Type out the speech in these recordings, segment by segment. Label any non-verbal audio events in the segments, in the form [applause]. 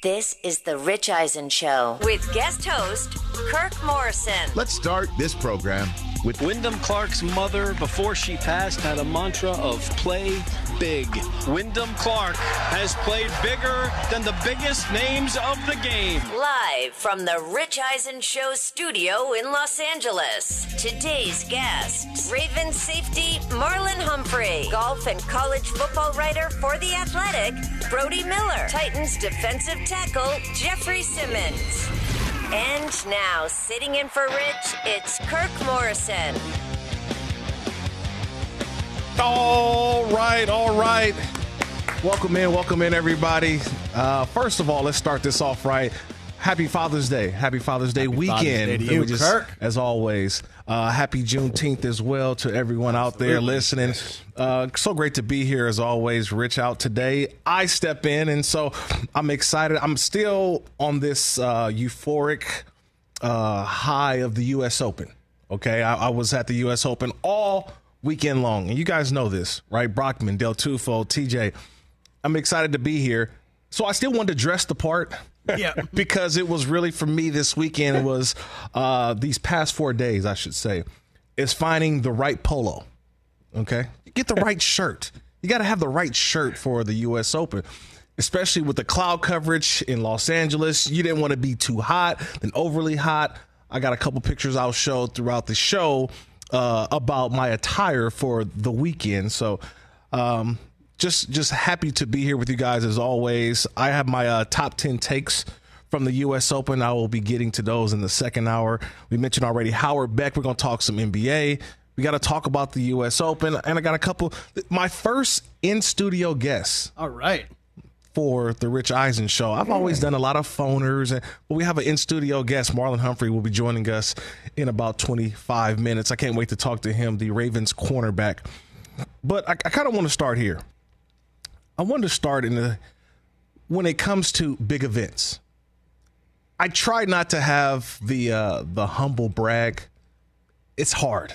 This is The Rich Eisen Show with guest host Kirk Morrison. Let's start this program with Wyndham Clark's mother, before she passed, had a mantra of play big. Wyndham Clark has played bigger than the biggest names of the game. Live from the Rich Eisen Show studio in Los Angeles. Today's guests Ravens safety Marlon Humphrey, golf and college football writer for The Athletic, Brody Miller, Titans defensive tackle Jeffrey Simmons. And now, sitting in for Rich, it's Kirk Morrison. All right, all right. Welcome in, welcome in, everybody. Uh, first of all, let's start this off right. Happy Father's Day. Happy Father's Day Happy weekend. Father's Day to you, we just- Kirk. As always, uh, happy Juneteenth as well to everyone out there listening. Uh, so great to be here as always. Rich out today. I step in, and so I'm excited. I'm still on this uh, euphoric uh, high of the U.S. Open. Okay, I, I was at the U.S. Open all weekend long, and you guys know this, right? Brockman, Del Tufo, TJ. I'm excited to be here. So I still wanted to dress the part. Yeah. [laughs] because it was really for me this weekend was uh these past four days, I should say, is finding the right polo. Okay. Get the right [laughs] shirt. You got to have the right shirt for the US Open. Especially with the cloud coverage in Los Angeles. You didn't want to be too hot, then overly hot. I got a couple pictures I'll show throughout the show uh, about my attire for the weekend. So, um, just just happy to be here with you guys as always. I have my uh, top ten takes from the U.S. Open. I will be getting to those in the second hour. We mentioned already Howard Beck. We're going to talk some NBA. We got to talk about the U.S. Open, and I got a couple. My first in studio guest All right. for the Rich Eisen show. I've always done a lot of phoners, and but we have an in studio guest. Marlon Humphrey will be joining us in about 25 minutes. I can't wait to talk to him, the Ravens cornerback. But I, I kind of want to start here. I want to start in the when it comes to big events. I try not to have the uh, the humble brag. It's hard.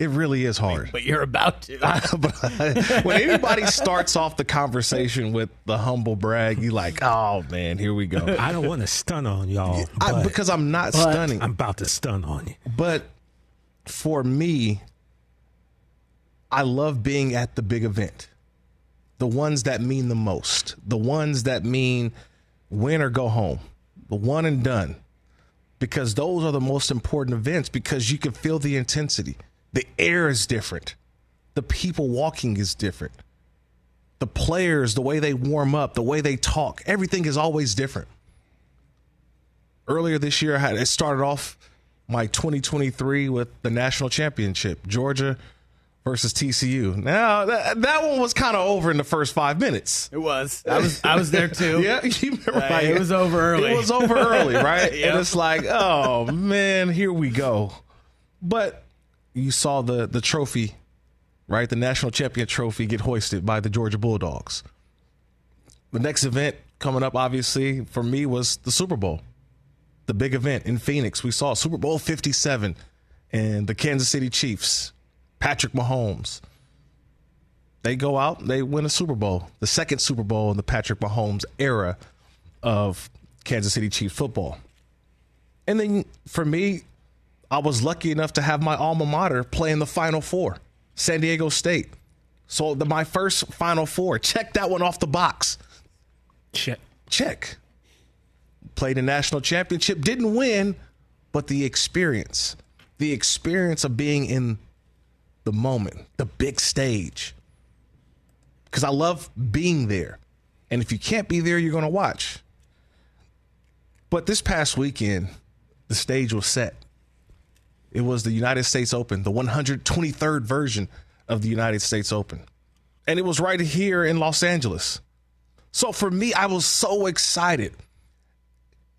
It really is hard. But you're about to. [laughs] When anybody starts off the conversation with the humble brag, you like, oh man, here we go. I don't want to stun on y'all I, because I'm not stunning. I'm about to stun on you. but for me, I love being at the big event. The ones that mean the most. The ones that mean win or go home. The one and done. Because those are the most important events because you can feel the intensity. The air is different. The people walking is different. The players, the way they warm up, the way they talk, everything is always different. Earlier this year, I had it started off my 2023 with the national championship, Georgia versus TCU. Now that, that one was kind of over in the first five minutes. It was. I was. I was there too. [laughs] Yeah, you remember, Uh, it was over early. It was over early, [laughs] right? Yep. And it's like, oh man, here we go. But you saw the the trophy, right? The national champion trophy get hoisted by the Georgia Bulldogs. The next event coming up, obviously, for me was the Super Bowl, the big event in Phoenix. We saw Super Bowl 57 and the Kansas City Chiefs, Patrick Mahomes. They go out, they win a Super Bowl, the second Super Bowl in the Patrick Mahomes era of Kansas City Chiefs football. And then for me, I was lucky enough to have my alma mater play in the Final Four, San Diego State. So the, my first Final Four, check that one off the box. Check. Check. Played a national championship, didn't win, but the experience, the experience of being in the moment, the big stage. Because I love being there. And if you can't be there, you're going to watch. But this past weekend, the stage was set. It was the United States Open, the 123rd version of the United States Open. And it was right here in Los Angeles. So for me, I was so excited.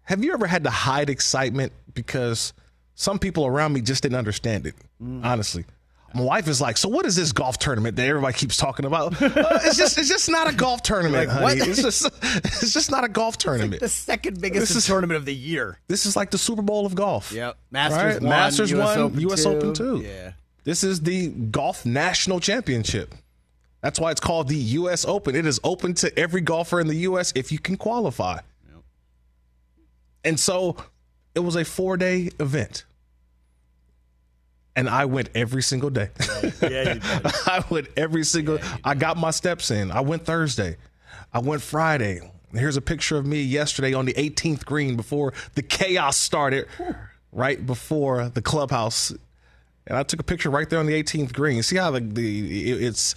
Have you ever had to hide excitement because some people around me just didn't understand it? Mm. Honestly. My wife is like, "So what is this golf tournament that everybody keeps talking about? Uh, it's just, it's just not a golf tournament, Like, honey. what? It's just, it's just not a golf tournament. The second biggest This is- tournament of the year. This is like the Super Bowl of golf. Yep. Masters Right? one, Masters US one, Open U.S. two. Open two. Yeah. This is the golf national championship. That's why it's called the U.S. Open. It is open to every golfer in the U.S. if you can qualify. Yep. And so it was a four day event. And I went every single day. Yeah. [laughs] I went every single. I got my steps in. I went Thursday. I went Friday. Here's a picture of me yesterday on the 18th green before the chaos started, right before the clubhouse, and I took a picture right there on the 18th green. See how the, the it- it's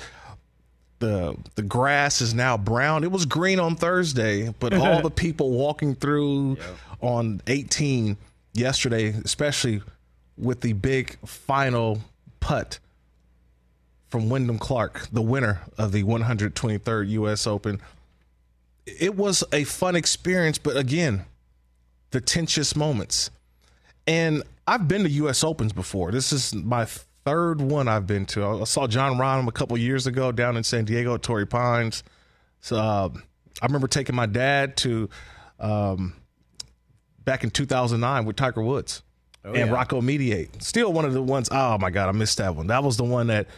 the the grass is now brown. It was green on Thursday, but all [laughs] the people walking through on 18 yesterday, especially with the big final putt from Wyndham Clark, the winner of the 123rd U.S. Open. It was a fun experience, but again, the tensious moments. And I've been to U.S. Opens before. This is my third one I've been to. I saw Jon Rahm a couple years ago down in San Diego at Torrey Pines. So uh, I remember taking my dad to um, back in 2009 with Tiger Woods and Rocco Mediate. Still one of the ones. Oh my God, I missed that one. That was the one that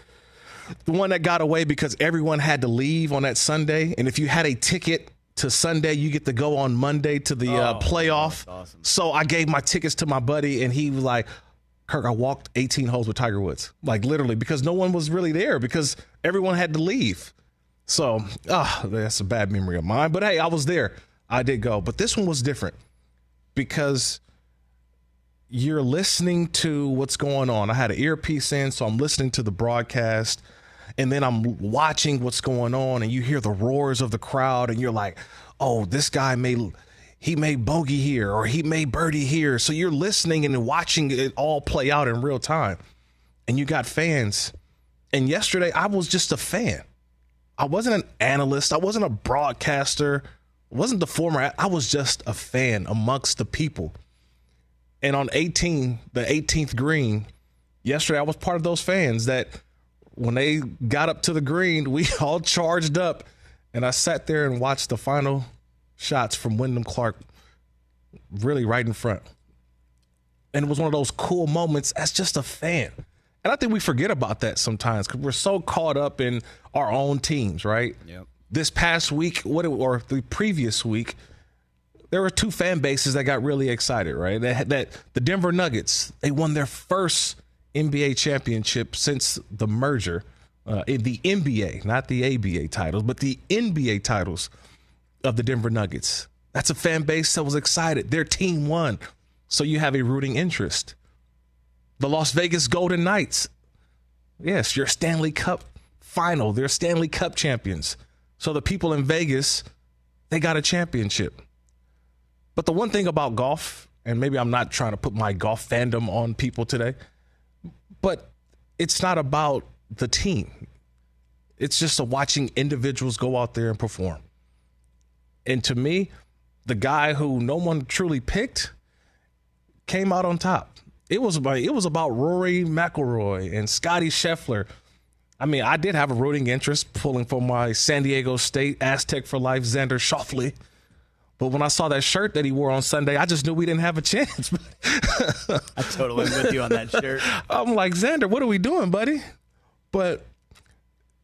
the one that got away because everyone had to leave on that Sunday, and if you had a ticket to Sunday, you get to go on Monday to the uh, playoff. So I gave my tickets to my buddy, and he was like, "Kirk, I walked 18 holes with Tiger Woods, like literally, because no one was really there because everyone had to leave." So, ah, that's a bad memory of mine. But hey, I was there. I did go, but this one was different because you're listening to what's going on. I had an earpiece in, so I'm listening to the broadcast, and then I'm watching what's going on, and you hear the roars of the crowd, and you're like, "Oh, this guy made he made bogey here, or he made birdie here." So you're listening and watching it all play out in real time, and you got fans. And yesterday, I was just a fan. I wasn't an analyst. I wasn't a broadcaster. Wasn't the former. I was just a fan amongst the people. And on 18, the 18th green, yesterday I was part of those fans that when they got up to the green, we [laughs] all charged up. And I sat there and watched the final shots from Wyndham Clark really right in front. And it was one of those cool moments as just a fan. And I think we forget about that sometimes because we're so caught up in our own teams, right? Yep. This past week, what it- or the previous week, there were two fan bases that got really excited, right? That, that the Denver Nuggets they won their first NBA championship since the merger uh, in the NBA, not the ABA titles, but the NBA titles of the Denver Nuggets. That's a fan base that was excited. Their team won, so you have a rooting interest. The Las Vegas Golden Knights, yes, your Stanley Cup final. They're Stanley Cup champions. So the people in Vegas, they got a championship. But the one thing about golf, and maybe I'm not trying to put my golf fandom on people today, but it's not about the team. It's just watching individuals go out there and perform. And to me, the guy who no one truly picked came out on top. It was about it was about Rory McIlroy and Scottie Scheffler. I mean, I did have a rooting interest pulling for my San Diego State Aztec for life, Xander Schauffele. But when I saw that shirt that he wore on Sunday, I just knew we didn't have a chance. [laughs] I totally with you on that shirt. [laughs] I'm like, Xander, what are we doing, buddy? But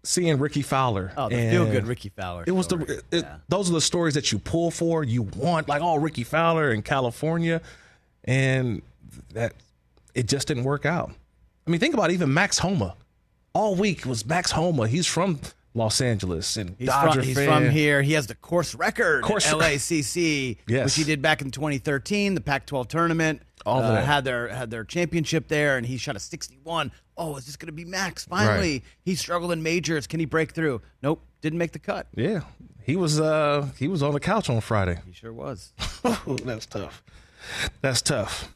seeing Rickie Fowler. Oh, the feel good Rickie Fowler. It was the it, Yeah. those are the stories that you pull for, you want, like oh Rickie Fowler in California, and that it just didn't work out. I mean, think about even Max Homa. all week was Max Homa. He's from Los Angeles and He's, Dodger from, he's fan. from here. He has the course record Course- at LACC, Yes. which he did back in 2013, the Pac-12 tournament. All uh, that. had their had their championship there, and he shot a 61. Oh, is this going to be Max? Finally, Right. he struggled in majors. Can he break through? Nope, didn't make the cut. Yeah, he was. Uh, he was on the couch on Friday. He sure was. [laughs] That's tough. That's tough.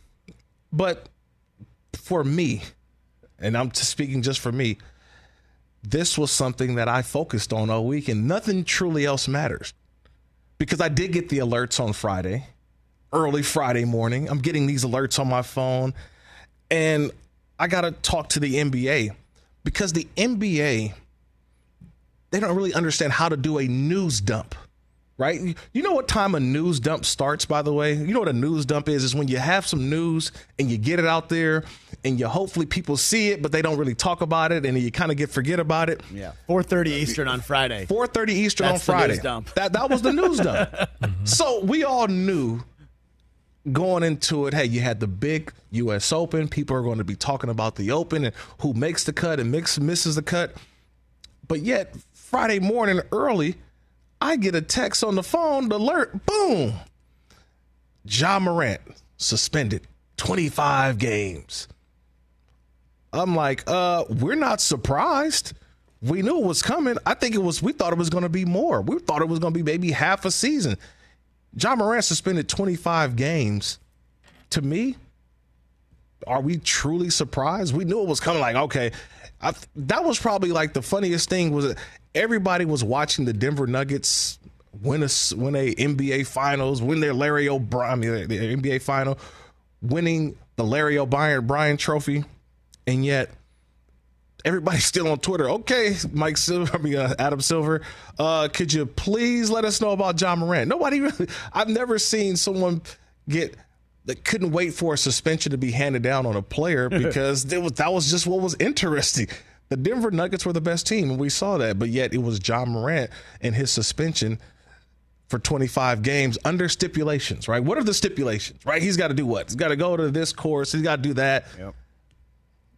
But for me, and I'm speaking just for me, this was something that I focused on all week, and nothing truly else matters. Because I did get the alerts on Friday, early Friday morning. I'm getting these alerts on my phone, and I got to talk to the NBA because the NBA, they don't really understand how to do a news dump right? You- You know what time a news dump starts, by the way? You know what a news dump is? Is when you have some news and you get it out there and you hopefully people see it, but they don't really talk about it and you kind of get forget about it. Yeah, 4:30 Eastern on Friday. 4:30 Eastern That's on the Friday. news dump. That that was the news dump. [laughs] Mm-hmm. So we all knew going into it, hey, you had the big US Open. People are going to be talking about the Open and who makes the cut and mix, misses the cut. But yet, Friday morning early, I get a text on the phone, the alert, boom. Ja Morant suspended 25 games. I'm like, uh, we're not surprised. We knew it was coming. I think it was, we thought it was going to be more. We thought it was going to be maybe half a season. Ja Morant suspended 25 games. To me, are we truly surprised? We knew it was coming. Like, okay, I, that was probably like the funniest thing was everybody was watching the Denver Nuggets win a win a NBA Finals, win their Larry O'Brien, I mean, the NBA Final, winning the Larry O'Brien Trophy, and yet everybody's [laughs] still on Twitter. Okay, Mike Silver, I mean uh, Adam Silver, uh, could you please let us know about Ja Morant? Nobody [laughs] really. I've never seen someone get that couldn't wait for a suspension to be handed down on a player [laughs] because it was, that was just what was interesting. The Denver Nuggets were the best team, and we saw that. But yet, it was Ja Morant and his suspension for 25 games under stipulations, right? What are the stipulations, right? He's got to do what? He's got to go to this course. He's got to do that. Yep.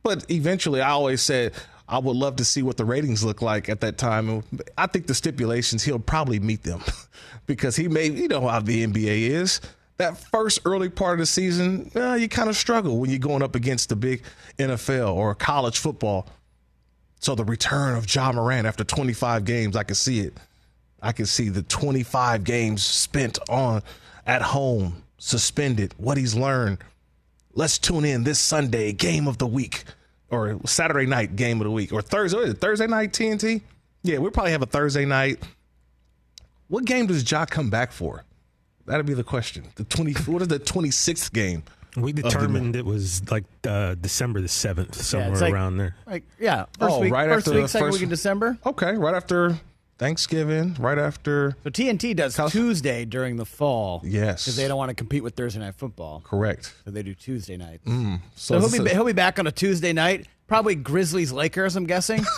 But eventually, I always said I would love to see what the ratings look like at that time. And I think the stipulations he'll probably meet them [laughs] because he may, you know how the NBA is. That first early part of the season, uh, you kind of struggle when you're going up against the big NFL or college football. So the return of Ja Morant after 25 games, I can see it. I can see the 25 games spent on at home, suspended, what he's learned. Let's tune in this Sunday, game of the week, or Saturday night, game of the week, or Thursday, Thursday night, TNT? Yeah, we'll probably have a Thursday night. What game does Ja come back for? That'd be the question. The 20, what is the 26th game? We determined it was like uh, December the seventh, somewhere it's like- around there. Like, yeah, first Oh, week, right first after week, the second first- week in December. Okay, right after Thanksgiving, right after, So TNT does Tuesday during the fall. Yes. because they don't want to compete with Thursday night football, correct. so they do Tuesday nights. So, So he'll be is- he'll be back on a Tuesday night. Probably Grizzlies Lakers. I'm guessing. [laughs]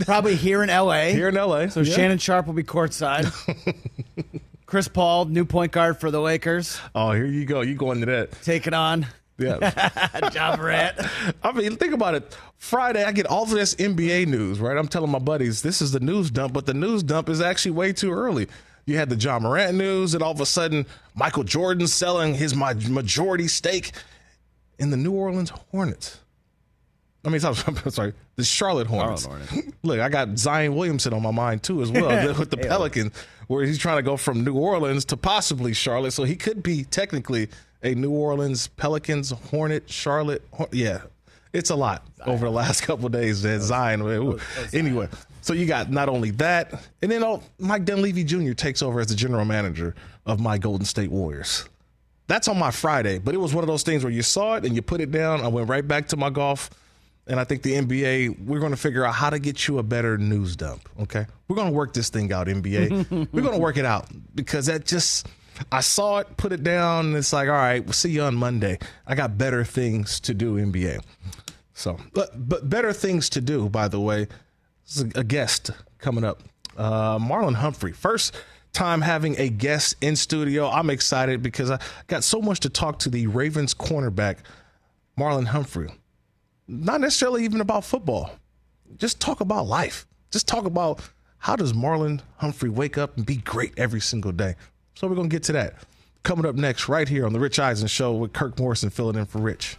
Probably here in L.A. here in LA. So Yeah. Shannon Sharpe will be courtside. [laughs] Chris Paul, new point guard for the Lakers, Oh, here you go. You go into that. taking on Yeah. [laughs] Ja Morant. [laughs] I mean, think about it. Friday, I get all of this NBA news, right? I'm telling my buddies, this is the news dump, but the news dump is actually way too early. You had the Ja Morant news, and all of a sudden, Michael Jordan selling his majority stake in the New Orleans Hornets. I mean, [laughs] I'm sorry, the Charlotte Hornets. [laughs] Look, I got Zion Williamson on my mind too, as well, [laughs] with the Pelicans, where he's trying to go from New Orleans to possibly Charlotte. So he could be technically a New Orleans Pelicans, Hornet, Charlotte. Hor- yeah, it's a lot over the last couple of days. That Zion. Ooh. Anyway, so you got not only that, and then oh, Mike Dunleavy Jr. takes over as the general manager of my Golden State Warriors. That's on my Friday, but it was one of those things where you saw it and you put it down. I went right back to my golf. And I think the NBA, we're going to figure out how to get you a better news dump. Okay. We're going to work this thing out, NBA. [laughs] we're going to work it out because that just, I saw it, put it down, and it's like, all right, we'll see you on Monday. I got better things to do, NBA. So, but, but better things to do, by the way. This is a, a guest coming up. Uh, Marlon Humphrey. First time having a guest in studio. I'm excited because I got so much to talk to the Ravens cornerback, Marlon Humphrey. Not necessarily even about football. Just talk about life. Just talk about how does Marlon Humphrey wake up and be great every single day. So we're gonna get to that coming up next, right here on the Rich Eisen Show with Kirk Morrison filling in for Rich.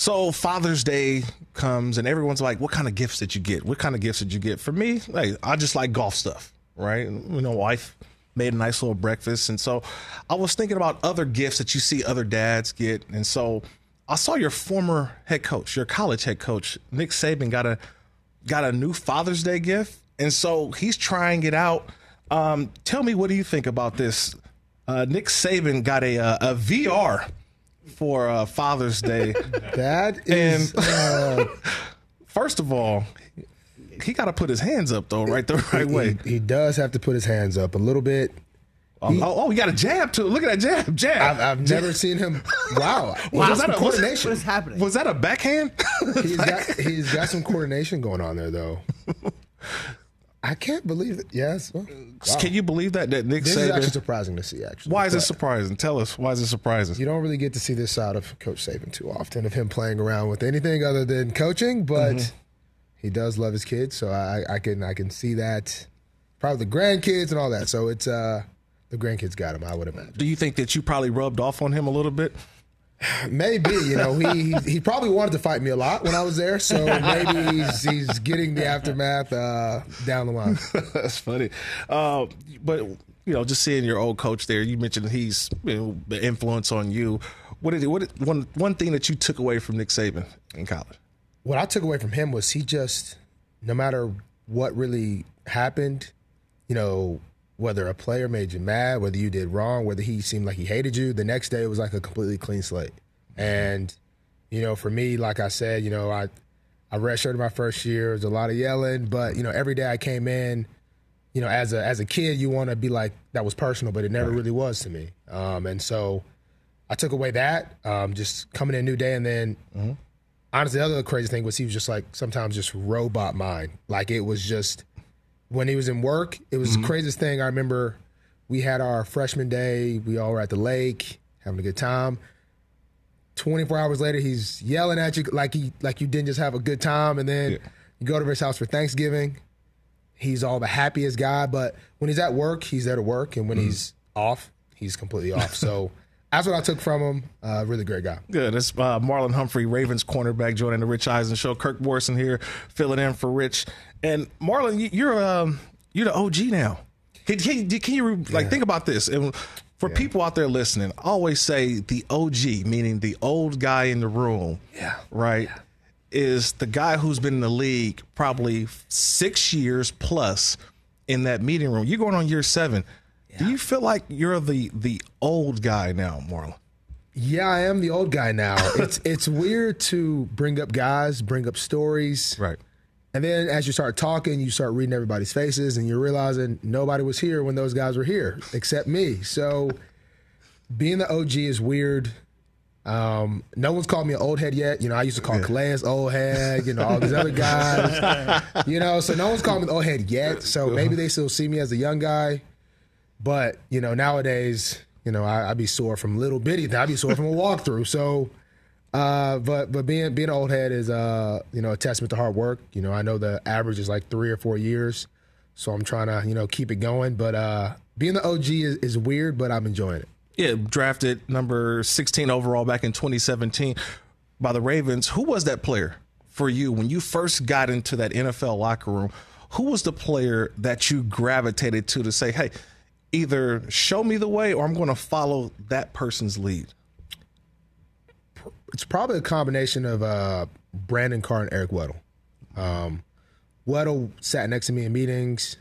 So Father's Day comes and everyone's like, "What kind of gifts did you get? What kind of gifts did you get?" For me, like I just like golf stuff, right? You know, wife made a nice little breakfast, and so I was thinking about other gifts that you see other dads get, and so I saw your former head coach, your college head coach, Nick Saban, got a got a new Father's Day gift, and so he's trying it out. Um, tell me, what do you think about this? Uh, Nick Saban got a a, a VR for uh, Father's Day. [laughs] That is. And- uh, [laughs] First of all, he got to put his hands up though, right the right way. he, he does have to put his hands up a little bit. Oh, oh, oh, he got a jab too. Look at that jab, jab. I've, I've never [laughs] seen him. Wow. Wow, Just is that a- was- coordination. What is happening? Was that a backhand? He's got, he's got some coordination going on there, though. I can't believe it. Yes. Wow. Can you believe that that Nick This is actually surprising to see, actually. Why is it surprising? Tell us why is it surprising? You don't really get to see this side of Coach Saban too often of him playing around with anything other than coaching, but Mm-hmm. he does love his kids, so I, I can I can see that. Probably the grandkids and all that. So it's uh the grandkids got him, I would imagine. Do you think that you probably rubbed off on him a little bit? Maybe you know he, he probably wanted to fight me a lot when I was there, so maybe he's, he's getting the aftermath uh, down the line. [laughs] That's funny. Uh, but you know, just seeing your old coach there, you mentioned he's you know, the influence on you. What did what did, one one thing that you took away from Nick Saban in college? What I took away from him was he just, no matter what really happened, you know, whether a player made you mad, whether you did wrong, whether he seemed like he hated you, the next day it was like a completely clean slate. And, you know, for me, like I said, you know, I I redshirted my first year. There was a lot of yelling, but you know, every day I came in, you know, as a as a kid, you want to be like that was personal, but it never really was to me. Um, and so I took away that, um, just coming in a new day, and then honestly, the other crazy thing was he was just like sometimes just robot mind. Like it was just when he was in work, it was the craziest thing. I remember we had our freshman day. We all were at the lake having a good time. 24 hours later, he's yelling at you like he like you didn't just have a good time, and then you go to his house for Thanksgiving. He's all the happiest guy, but when he's at work, he's there to work, and when he's off, he's completely off. So [laughs] that's what I took from him. Uh, really great guy. Good. It's uh, Marlon Humphrey, Ravens cornerback, joining the Rich Eisen show. Kirk Morrison here, filling in for Rich. And Marlon, you're um, you're the OG now. Can, can, can you like think about this? And for yeah. people out there listening, I always say the OG, meaning the old guy in the room. Yeah. Right. Yeah. Is the guy who's been in the league probably six years plus in that meeting room. You're going on year seven. Yeah. Do you feel like you're the the old guy now, Marlon? Yeah, I am the old guy now. [laughs] it's it's weird to bring up guys, bring up stories. Right. And then as you start talking, you start reading everybody's faces and you're realizing nobody was here when those guys were here except me. So being the OG is weird. Um, no one's called me an old head yet. You know, I used to call yeah. Calais old head, you know, all these other guys. [laughs] you know, so no one's called me the old head yet. So maybe they still see me as a young guy. But you know, nowadays, you know, I, would be sore from little bitty. I'd be sore from a walkthrough. So, uh, but but being being an old head is uh, you know a testament to hard work. You know, I know the average is like three or four years, so I'm trying to you know keep it going. But uh, being the OG is, is weird, but I'm enjoying it. Yeah, drafted number 16 overall back in 2017 by the Ravens. Who was that player for you when you first got into that NFL locker room? Who was the player that you gravitated to to say, hey, either show me the way or I'm going to follow that person's lead? It's probably a combination of uh, Brandon Carr and Eric Weddle. Um, Weddle sat next to me in meetings,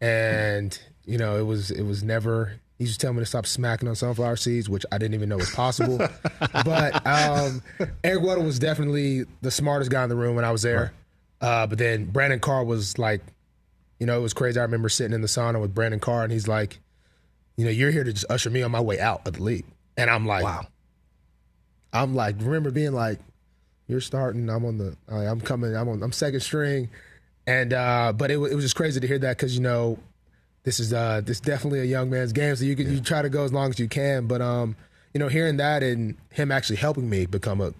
and you know it was it was never. He used to tell me to stop smacking on sunflower seeds, which I didn't even know was possible. [laughs] but um, Eric Weddle was definitely the smartest guy in the room when I was there. Right. Uh, but then Brandon Carr was like you know, it was crazy. I remember sitting in the sauna with Brandon Carr, and he's like, you know, you're here to just usher me on my way out of the league. And I'm like, wow. I'm like, remember being like, you're starting. I'm on the, I'm coming. I'm on. I'm second string, and uh, but it, it was just crazy to hear that because you know, this is uh, this is definitely a young man's game. So you can yeah. you try to go as long as you can, but um, you know, hearing that and him actually helping me become a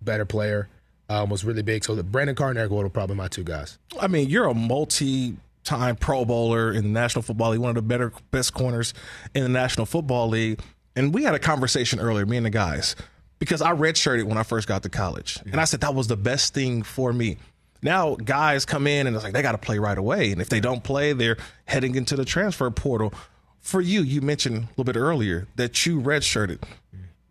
better player um, was really big. So the Brandon Carr and Eric Wood are probably my two guys. I mean, you're a multi time Pro Bowler in the National Football League, one of the better best corners in the National Football League. And we had a conversation earlier, me and the guys, because I redshirted when I first got to college, yeah. and I said that was the best thing for me. Now guys come in and it's like they got to play right away, and if they don't play, they're heading into the transfer portal. For you, you mentioned a little bit earlier that you redshirted.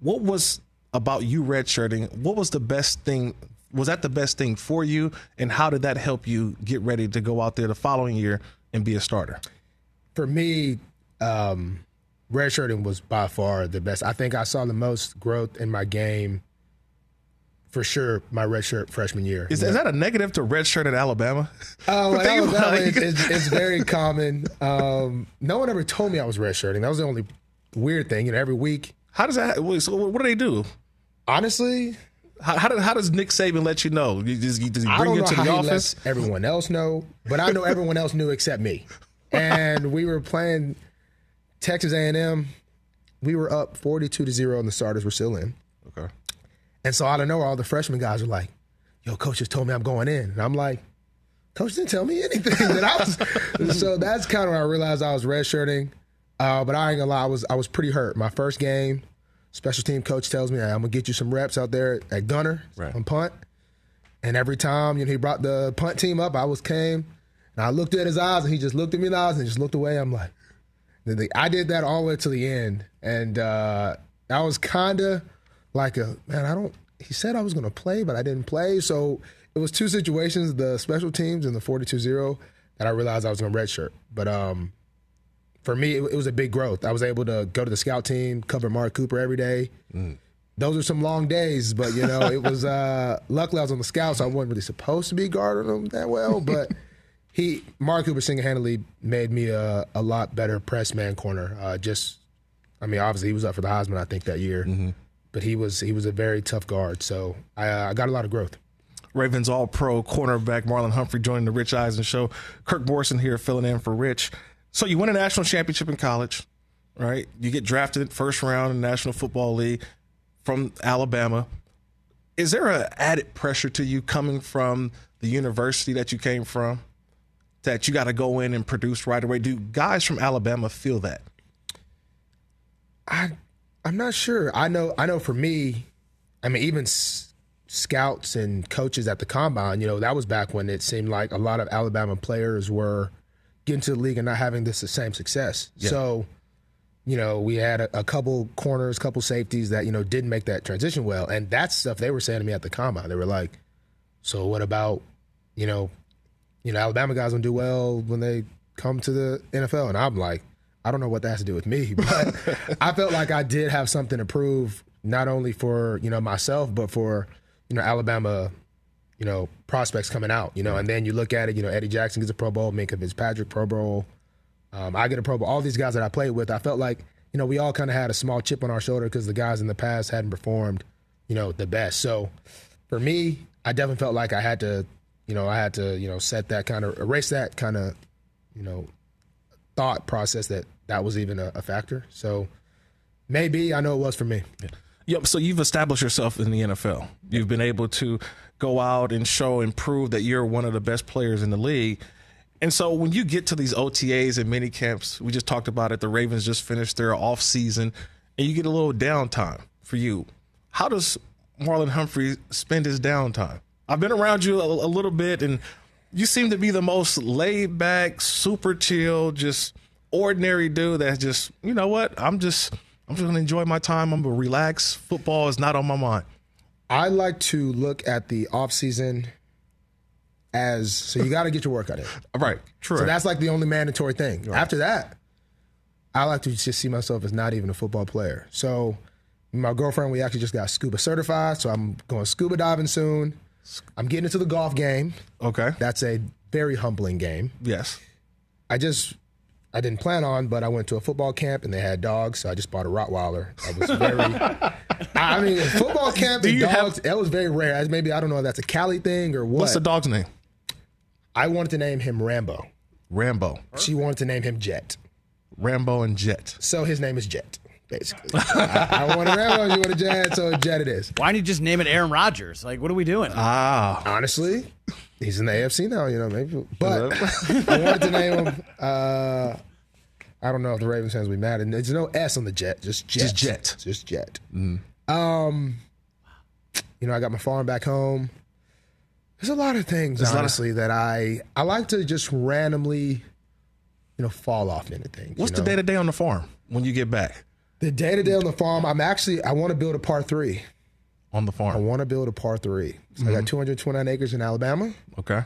What was about you redshirting? What was the best thing was that the best thing for you? And how did that help you get ready to go out there the following year and be a starter? For me, um, redshirting was by far the best. I think I saw the most growth in my game for sure my redshirt freshman year. Is, is, that a negative to redshirt at Alabama? Oh, uh, [laughs] Alabama, it's, it's, it's, very [laughs] common. Um, no one ever told me I was redshirting. That was the only weird thing. You know, every week. How does that? So what do they do? Honestly, how, how, how, does Nick Saban let you know? Does, does he bring you to the office? everyone else know, but I know everyone else knew except me. [laughs] And we were playing Texas A&M. We were up forty-two to zero, and the starters were still in. Okay. And so out of nowhere, all the freshman guys were like, "Yo, coach just told me I'm going in," and I'm like, "Coach didn't tell me anything." that I was. [laughs] so that's kind of when I realized I was redshirting. Uh, but I ain't gonna lie, I was I was pretty hurt. My first game, special team coach tells me, hey, I'm gonna get you some reps out there at gunner right. on punt. And every time you know he brought the punt team up, I was came and I looked at his eyes and he just looked at me in the eyes and just looked away. I'm like, I did that all the way to the end, and uh, I was kind of like a man. I don't. He said I was gonna play, but I didn't play. So it was two situations: the special teams and the 42-0 that I realized I was gonna redshirt. But um, for me, it, it, was a big growth. I was able to go to the scout team, cover Amari Cooper every day. Mm. Those are some long days, but you know, it was. Uh, [laughs] luckily, I was on the scout, so I wasn't really supposed to be guarding them that well. But [laughs] he, Amari Cooper, single handedly made me a, a lot better press man corner. Uh, just, I mean, obviously he was up for the Heisman, I think, that year, mm-hmm. but he was he was a very tough guard. So I, uh, I got a lot of growth. Ravens All Pro cornerback Marlon Humphrey joining the Rich Eisen show. Kirk Morrison here filling in for Rich. So you win a national championship in college, right? You get drafted first round in the National Football League from Alabama. Is there an added pressure to you coming from the university that you came from that you got to go in and produce right away? Do guys from Alabama feel that? I I'm not sure. I know. I know. For me, I mean, even s- scouts and coaches at the combine. You know, that was back when it seemed like a lot of Alabama players were getting to the league and not having this the same success. So, you know, we had a, a couple corners, couple safeties that you know didn't make that transition well, and that's stuff they were saying to me at the combine. They were like, "So what about, you know, you know, Alabama guys don't do well when they come to the NFL?" And I'm like, I don't know what that has to do with me, [laughs] but I felt like I did have something to prove, not only for you know myself, but for you know Alabama, you know prospects coming out. You know, and then you look at it, you know, Eddie Jackson gets a Pro Bowl, Minkah Fitzpatrick Pro Bowl. Um, I get a Pro Bowl. All these guys that I played with, I felt like you know we all kind of had a small chip on our shoulder because the guys in the past hadn't performed, you know, the best. So for me, I definitely felt like I had to, you know, I had to, you know, set that kind of erase that kind of, you know, thought process that that was even a, a factor. So maybe I know it was for me. Yep. So you've established yourself in the NFL. You've been able to go out and show and prove that you're one of the best players in the league. And so when you get to these OTAs and mini camps, we just talked about it. The Ravens just finished their off season, and you get a little downtime for you. How does Marlon Humphrey spend his downtime? I've been around you a, a little bit, and you seem to be the most laid back, super chill, just ordinary dude that's just, you know what? I'm just I'm just gonna enjoy my time. I'm gonna relax. Football is not on my mind. I like to look at the off season as so you got to get your workout in. [laughs] Right. True. So that's like the only mandatory thing. After that, I like to just see myself as not even a football player. So my girlfriend, we actually just got scuba certified, so I'm going scuba diving soon. I'm getting into the golf game. okay. That's a very humbling game. Yes. I just I didn't plan on, but I went to a football camp and they had dogs, so I just bought a Rottweiler. I was very [laughs] I mean, football camp Do and you have- dogs, that was very rare. As Maybe I don't know if that's a Cali thing or what. What's the dog's name? I wanted to name him Rambo. Rambo. She wanted to name him Jet. Rambo and Jet. So his name is Jet, basically. [laughs] I, I wanted Rambo, you a Jet, so a Jet it is. Why don't you just name it Aaron Rodgers? Like, what are we doing? Ah. Honestly, he's in the AFC now, you know, maybe. But [laughs] I wanted to name him. Uh, I don't know if the Ravens fans will be mad. And there's no S on the Jet, just Jet. Just Jet. Just Jet. Um, you know, I got my farm back home. There's a lot of things, There's a lot of- honestly, that I I like to just randomly, you know, fall off into things. What's you the day to day on the farm when you get back The day to day on the farm, I'm actually I want to build a par three. on the farm. I want to build a par three. So Mm-hmm. I got 229 acres in Alabama. Okay.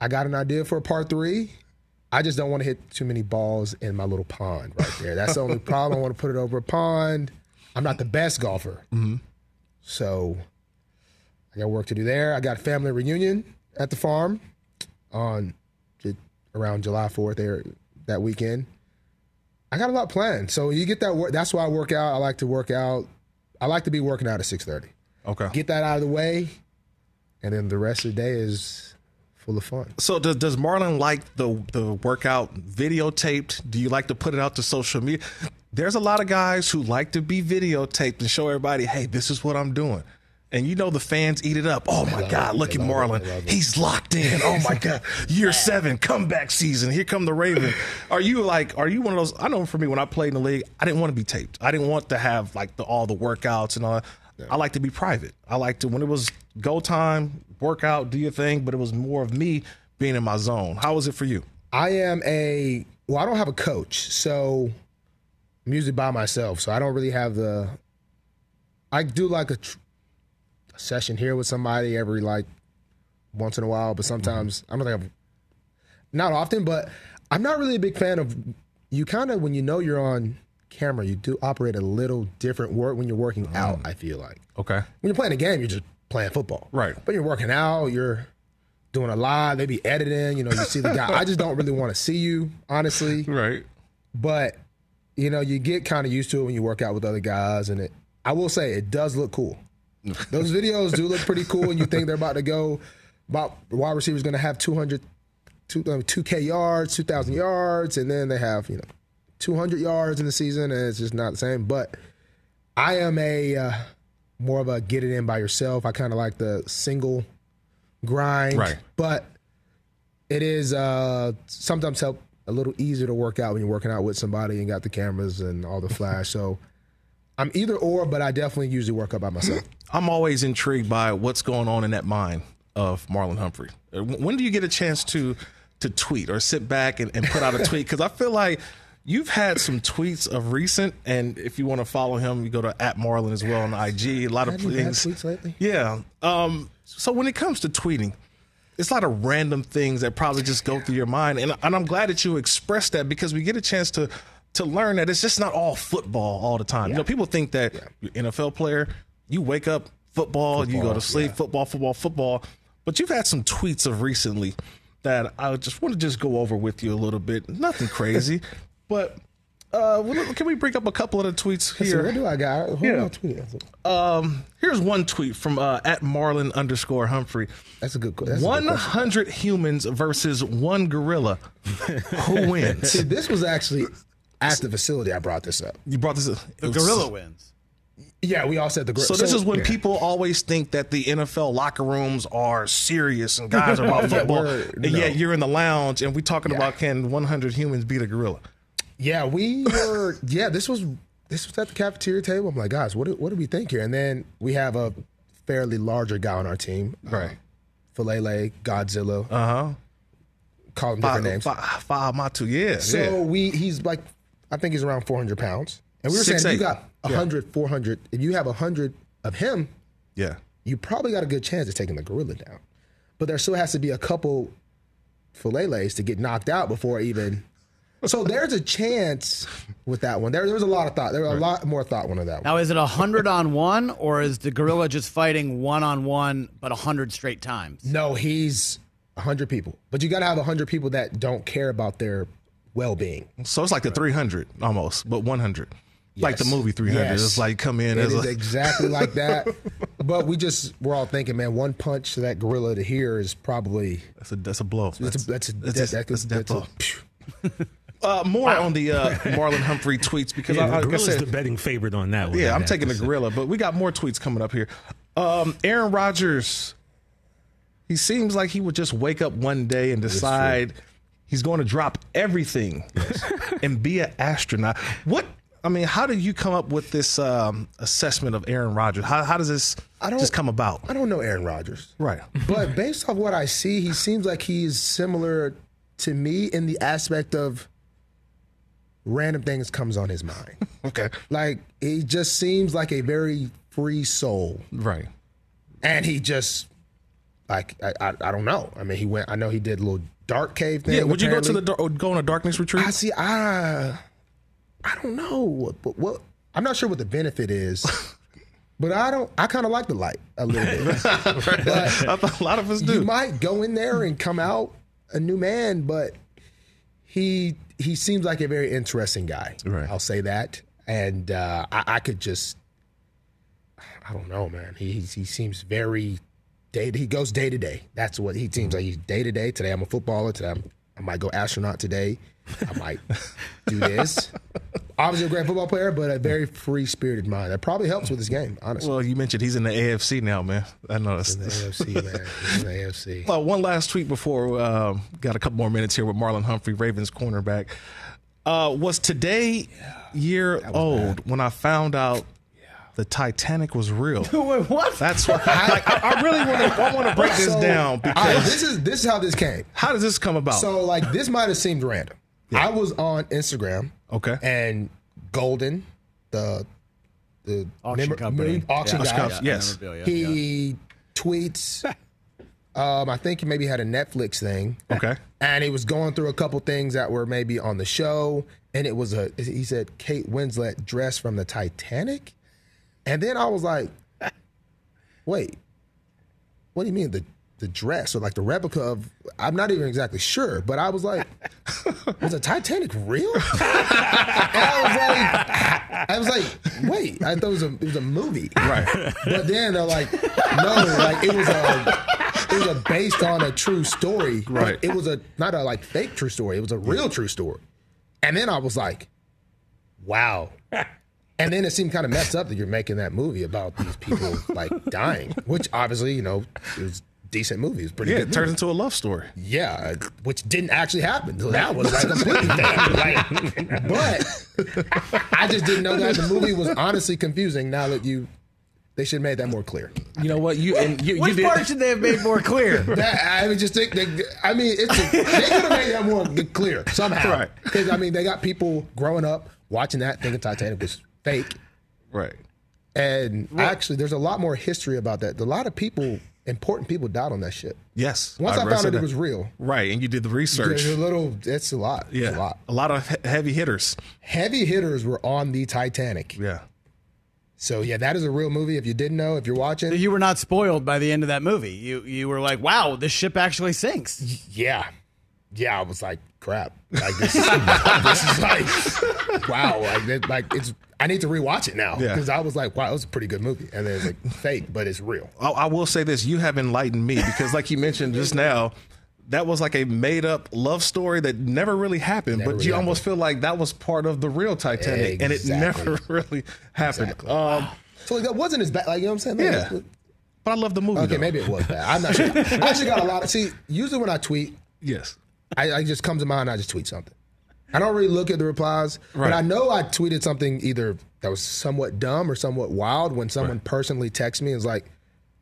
I got an idea for a par three. I just don't want to hit too many balls in my little pond right there. That's the only problem. I want to put it over a pond. I'm not the best golfer. So I got work to do there. I got a family reunion at the farm on around July 4th there that weekend. I got a lot planned. So you get that work. That's why I work out. I like to work out. I like to be working out at 6:30. Okay. Get that out of the way, and then the rest of the day is full of fun. So does does Marlon like the the workout videotaped? Do you like to put it out to social media? There's a lot of guys who like to be videotaped and show everybody, hey, this is what I'm doing. And you know the fans eat it up. Oh my love God, it. at love it. Marlon. They love it. He's locked in. Oh my God. [laughs] Year seven, comeback season. Here come the Raven. [laughs] Are you like, are you one of those? I know for me, when I played in the league, I didn't want to be taped. I didn't want to have like the, all the workouts and all that. I like to be private. I like to, when it was go time, workout, do your thing, but it was more of me being in my zone. How was it for you? I am a well, I don't have a coach, so I'm usually by myself. So I don't really have the. I do like a, tr- a session here with somebody every like once in a while, but sometimes mm-hmm. I don't think I've not often, but I'm not really a big fan of you. Kind of when you know you're on camera, you do operate a little different work when you're working mm. out. I feel like Okay. when you're playing a game, you're just playing football. Right. But you're working out, you're doing a live, they be editing, you know, you see the guy. I just don't really want to see you, honestly. Right. But, you know, you get kind of used to it when you work out with other guys. And it, I will say, it does look cool. Those videos do look pretty cool. And you think they're about to go, about wide receivers going to have 200, two, uh, 2K yards, 2,000 yards. And then they have, you know, 200 yards in the season. And it's just not the same. But I am a uh, more of a get it in by yourself. I kind of like the single grind. Right. But it is uh, sometimes help a little easier to work out when you're working out with somebody and got the cameras and all the flash. So I'm either or, but I definitely usually work out by myself. [clears throat] I'm always intrigued by what's going on in that mind of Marlon Humphrey. Uh, When do you get a chance to to tweet or sit back and, and put out a tweet? Because I feel like you've had some tweets of recent, and if you want to follow him, you go to at Marlon as well on IG. A lot of Had you had things. tweets lately? Yeah. Um, so when it comes to tweeting, it's a lot of random things that probably just go through your mind, and, and I'm glad that you expressed that because we get a chance to to learn that it's just not all football all the time. You know, people think that you're NFL player, you wake up football, you go to sleep football, football, football, but you've had some tweets of recently that I just want to just go over with you a little bit. Nothing crazy, [laughs] but. Uh, can we bring up a couple of the tweets here? what do I got? Who Yeah. am I tweeting? Um, here's one tweet from uh, at Marlon underscore Humphrey. That's a good. That's One question. hundred humans versus one gorilla. [laughs] Who wins? See, this was actually at the facility. I brought this up. You brought this. Up. The gorilla wins. Yeah, we all said the gorilla. So this is when yeah. people always think that the NFL locker rooms are serious and guys are about [laughs] football, we're- and yet you're in the lounge and we talking Yeah. about can 100 humans beat a gorilla? Yeah, we were. yeah, this was this was at the cafeteria table. I'm like, guys, what do, what do we think here? And then we have a fairly larger guy on our team, Right. Faalele, Godzilla, Uh huh. call him different names. Five Matu, yeah. So yeah. we he's like, I think he's around 400 pounds. And we were Six, saying, eight. you got 100, 400. If you have 100 of him, yeah. you probably got a good chance of taking the gorilla down. But there still has to be a couple filleles to get knocked out before even. [laughs] So there's a chance with that one. There, there was a lot of thought. There was a lot more thought one of that one. Now, is it a hundred on one, or is the gorilla just fighting one on one, but a hundred straight times? No, he's 100 people. But you got to have 100 people that don't care about their well being. So it's like the 300 almost, but 100. Like the movie 300. Yes. It's like come in It as is a. exactly [laughs] like that. But we just, we're all thinking, man, one punch to that gorilla to here is probably. That's a that's a blow. That's a, that's a, that's that, a- that could- that's a death that's blow. [laughs] phew. Uh, more on the uh, Marlon Humphrey tweets because Yeah, I, like I said, the betting favorite on that one. yeah, I'm taking the have to say. gorilla, but we got more tweets coming up here. Um, Aaron Rodgers, he seems like he would just wake up one day and decide he's going to drop everything and be an astronaut. What? I mean, how did you come up with this um, assessment of Aaron Rodgers? How, how does this I don't- just come about? I don't know Aaron Rodgers. Right. But based off what I see, he seems like he's similar to me in the aspect of random things comes on his mind. [laughs] Okay. like he just seems like a very free soul, Right. and he just like I, I, I don't know. I mean, he went. I know he did a little dark cave thing. Yeah. Would you go to the dar- go on a darkness retreat? I see. I I don't know what, what, what I'm not sure what the benefit is, [laughs] but I don't. I kind of like the light a little bit. [laughs] A lot of us do. you might go in there and come out a new man, but he he seems like a very interesting guy. Right. I'll say that, and uh, I, I could just I don't know, man. He, he seems very day. He goes day to day. That's what he seems like. He's day to day. Today I'm a footballer. Today I'm, I might go astronaut. Today I might do this. [laughs] Obviously a great football player, but a very free spirited mind. That probably helps with his game, honestly. well, you mentioned he's in the AFC now, man. I know that's, in the [laughs] AFC, man. He's in the AFC. Uh, one last tweet before um, got a couple more minutes here with Marlon Humphrey, Ravens cornerback. Uh, was today year old when I found out the Titanic was real. [laughs] Wait, what? That's what like, I, I really want to. I want to break this down all right, because this is this is how this came. how does this come about? So like this might have seemed random. I was on Instagram. Okay. And Golden, the the Auction memor- company. mem- auction Yeah, guy, auction- yes. memorabilia, he tweets. [laughs] um, I think he maybe had a Netflix thing. okay. And he was going through a couple things that were maybe on the show, and it was a. He said Kate Winslet dressed from the Titanic, and then I was like, "Wait, what do you mean the the dress or like the replica of?" I'm not even exactly sure, but I was like, [laughs] "Was the Titanic real?" [laughs] and I was like, "I was like, wait, I thought it was a it was a movie, Right. but then they're like, no, like it was a it was a based on a true story. Right. It was a not a like fake true story. It was a real true story. And then I was like, wow. And then it seemed kind of messed up that you're making that movie about these people [laughs] like dying, which obviously, you know, is decent movie. It was a pretty Yeah, good. it turns movie. into a love story. Yeah, which didn't actually happen. So that was like [laughs] completely damn. Like, [laughs] but I just didn't know that the movie was honestly confusing. Now that you, they should have made that more clear. You know what? You and you, you Which did. part should they have made more clear? That, I would just think. They, I mean, it's a, they could have made that more clear somehow. Right. Because I mean, they got people growing up watching that thinking Titanic was fake, right. and actually, there's a lot more history about that. A lot of people, important people, died on that ship. Yes. Once I, read found out that. it was real, Right, and you did the research. there's a little. It's a lot. Yeah, a lot. a lot of he- heavy hitters. Heavy hitters were on the Titanic. Yeah. So yeah, that is a real movie. If you didn't know, if you're watching, You were not spoiled by the end of that movie. You you were like, wow, this ship actually sinks. yeah, yeah, I was like, crap. Like this, is, [laughs] this is like, wow. Like, it, like it's. I need to rewatch it now Yeah. because I was like, wow, it was a pretty good movie, and then it's like fake, but it's real. I, I will say this: you have enlightened me because, like you mentioned just now, that was like a made-up love story that never really happened. Never but really you almost feel like that was part of the real Titanic, and it never [laughs] really happened. Exactly. Um, So like, that wasn't as bad. Like you know what I'm saying? Like, Yeah. but I love the movie. Okay, though. maybe it was bad. I'm not sure. [laughs] I actually got a lot of. See, usually when I tweet, Yes. I, I just comes to mind. I just tweet something. I don't really look at the replies, Right. but I know I tweeted something either that was somewhat dumb or somewhat wild. When someone personally texts me and is like,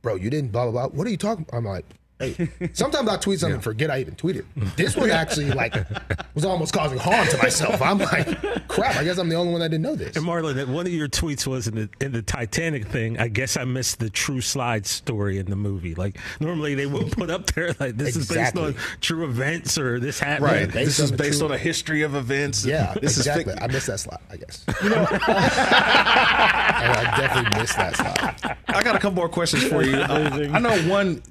"Bro, you didn't blah blah blah." What are you talking? I'm like, "Hey." [laughs] Sometimes I tweet something and forget I even tweeted. This one actually like [laughs] was almost causing harm to myself. I'm like, crap. I guess I'm the only one that didn't know this. And Marlon, that one of your tweets was in the in the Titanic thing. I guess I missed the true slide story in the movie. Like normally they would put up there like this Exactly. is based on true events or this happened. Right. based this is based true- on a history of events. Yeah, This exactly. is I missed that slot. I guess. [laughs] You know, I definitely missed that slot. I got a couple more questions for you. Uh, I know one,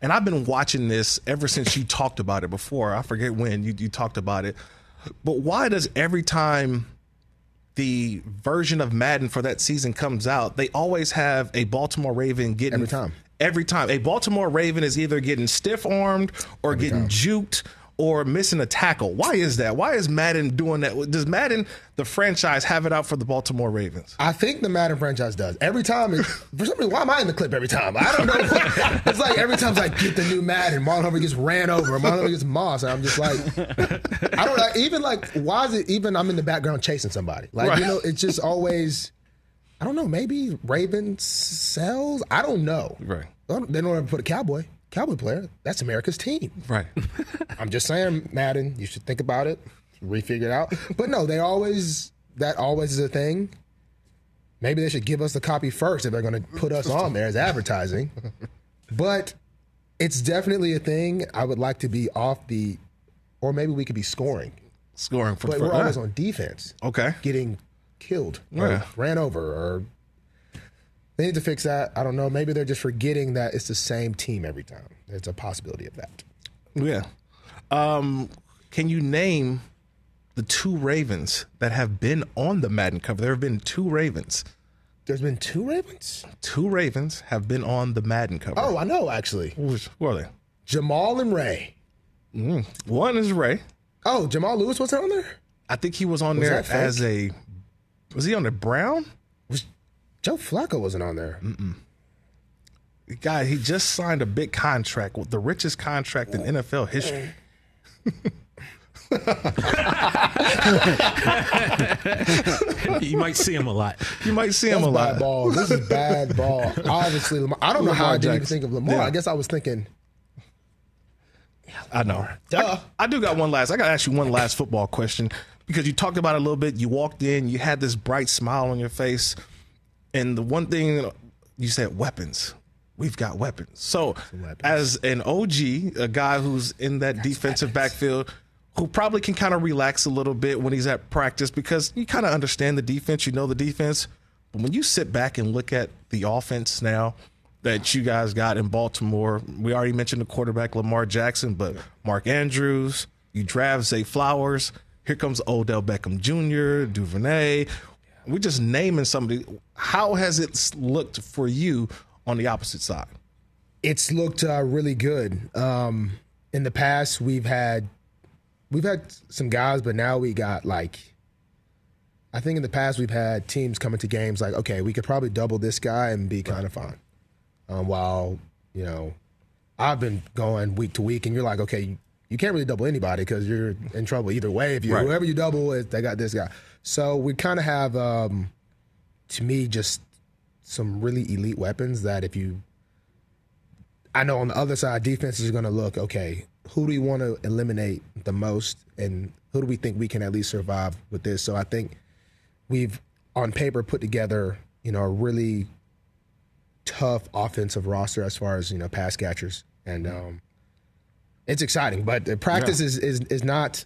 and I've been watching this ever since you talked about it before. I forget when you, you talked about it. But why does every time the version of Madden for that season comes out, they always have a Baltimore Raven getting Every time. Every time a Baltimore Raven is either getting stiff armed or getting juked or missing a tackle. Why is that? Why is Madden doing that? Does Madden, the franchise, have it out for the Baltimore Ravens? I think the Madden franchise does. Every time, it, for some reason, why am I in the clip every time? I don't know. [laughs] it's like every time I get the new Madden, Marlon Humphrey gets ran over, Marlon Humphrey gets mossed, and I'm just like, I don't know. Even like, why is it even I'm in the background chasing somebody? Like, Right. you know, it's just always, I don't know, maybe Ravens sells? I don't know. Right. They don't ever put a cowboy, cowboy player. That's America's team. Right. [laughs] I'm just saying, Madden, you should think about it, refigure it out. But no, they always that always is a thing. Maybe they should give us the copy first if they're going to put us on there as advertising. But it's definitely a thing. I would like to be off the, or maybe we could be scoring, Scoring for but we're always on defense, Okay. getting killed or Yeah. ran over or. They need to fix that. I don't know. Maybe they're just forgetting that it's the same team every time. There's a possibility of that. Yeah. Um, can you name the two Ravens that have been on the Madden cover? There have been two Ravens. There's been two Ravens. Two Ravens have been on the Madden cover. Oh, I know actually. Which, who are they? Jamal and Ray. One is Ray. Oh, Jamal Lewis wasn't on there? I think he was on Was there as a. Was he on the Brown? Was Joe Flacco wasn't on there? Guy, he just signed a big contract with the richest contract in NFL history. [laughs] you might see him a lot. You might see him That's a bad lot. ball. This is bad ball. Obviously, Lamar. I don't know how I didn't even Jackson. think of Lamar. Yeah. I guess I was thinking, I know. duh. I do got one last. I got to ask you one last football question because you talked about it a little bit. You walked in, you had this bright smile on your face, and the one thing you said, weapons. We've got weapons. So, as an OG, a guy who's in that defensive backfield, who probably can kind of relax a little bit when he's at practice because you kind of understand the defense, you know the defense. But when you sit back and look at the offense now that you guys got in Baltimore, we already mentioned the quarterback Lamar Jackson, but Mark Andrews, you draft Zay Flowers. Here comes Odell Beckham Jr., Duvernay. We're just naming somebody. How has it looked for you on the opposite side? It's looked uh, really good. Um, in the past, we've had we've had some guys, but now we got like. I think in the past we've had teams coming to games like, okay, we could probably double this guy and be kind of fine. Um, while you know, I've been going week to week, and you're like, okay, you, you can't really double anybody because you're in trouble either way. If you Right. whoever you double they got this guy. So we kind of have, um, to me, just some really elite weapons that if you, I know on the other side, defense is going to look okay. Who do we want to eliminate the most, and who do we think we can at least survive with this? So I think we've on paper put together, you know, a really tough offensive roster as far as you know pass catchers, and um, it's exciting. But the practice Yeah. is, is is not.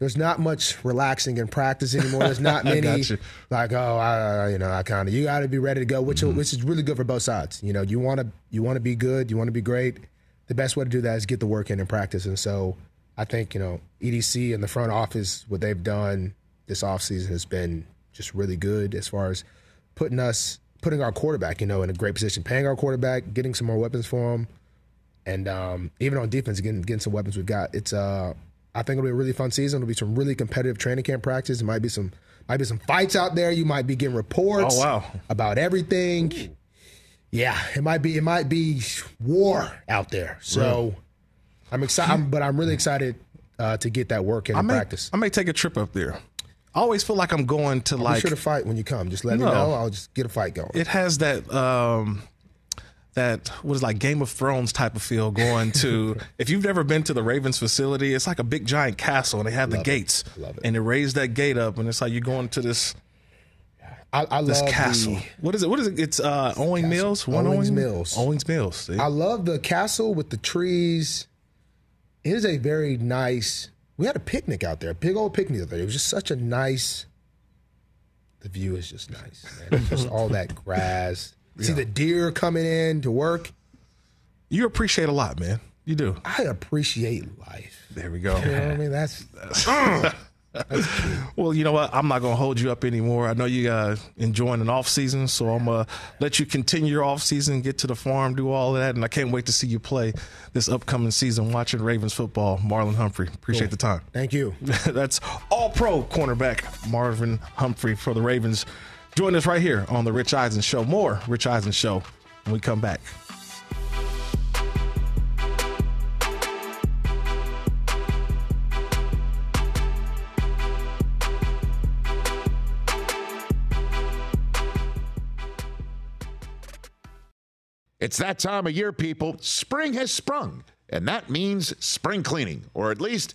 There's not much relaxing in practice anymore. There's not [laughs] many like oh I you know I kind of you got to be ready to go, which Mm-hmm. which is really good for both sides. You know you want to you want to be good, you want to be great. The best way to do that is get the work in in practice, and so I think you know EDC and the front office what they've done this offseason has been just really good as far as putting us putting our quarterback you know in a great position, paying our quarterback, getting some more weapons for him, and um, even on defense getting getting some weapons we've got. It's uh I think it'll be a really fun season. It'll be some really competitive training camp practice. It might be some might be some fights out there. You might be getting reports Oh, wow. about everything. Yeah, it might be it might be war out there. So I'm excited, but I'm really excited uh, to get that work in I may, practice. I may take a trip up there. I always feel like I'm going to Be like sure to fight when you come. Just let me know. I'll just get a fight going. it has that um that what is like Game of Thrones type of feel going to [laughs] if you've never been to the Ravens facility, it's like a big giant castle and they have the it. gates. Love it. And they raise that gate up and it's like you're going to this I, I this love castle. The, What is it? What is it? It's uh Owing Mills? One Owings Owing Mills. Owings Mills. See? I love the castle with the trees. It is a very nice. We had a picnic out there, a big old picnic out there. It was just such a nice. The view is just nice, man. just all that grass. See the deer coming in to work. you appreciate a lot, man. You do. I appreciate life. There we go. You know what I mean? That's [laughs] Well, you know what? I'm not going to hold you up anymore. I know you uh, enjoying an off season, so I'm going to let you continue your off season, get to the farm, do all of that, and I can't wait to see you play this upcoming season. Watching Ravens football, Marlon Humphrey. Appreciate the time. thank you. [laughs] That's All Pro cornerback Marvin Humphrey for the Ravens. Join us right here on the Rich Eisen Show. More Rich Eisen Show when we come back. It's that time of year, people. Spring has sprung, and that means spring cleaning, or at least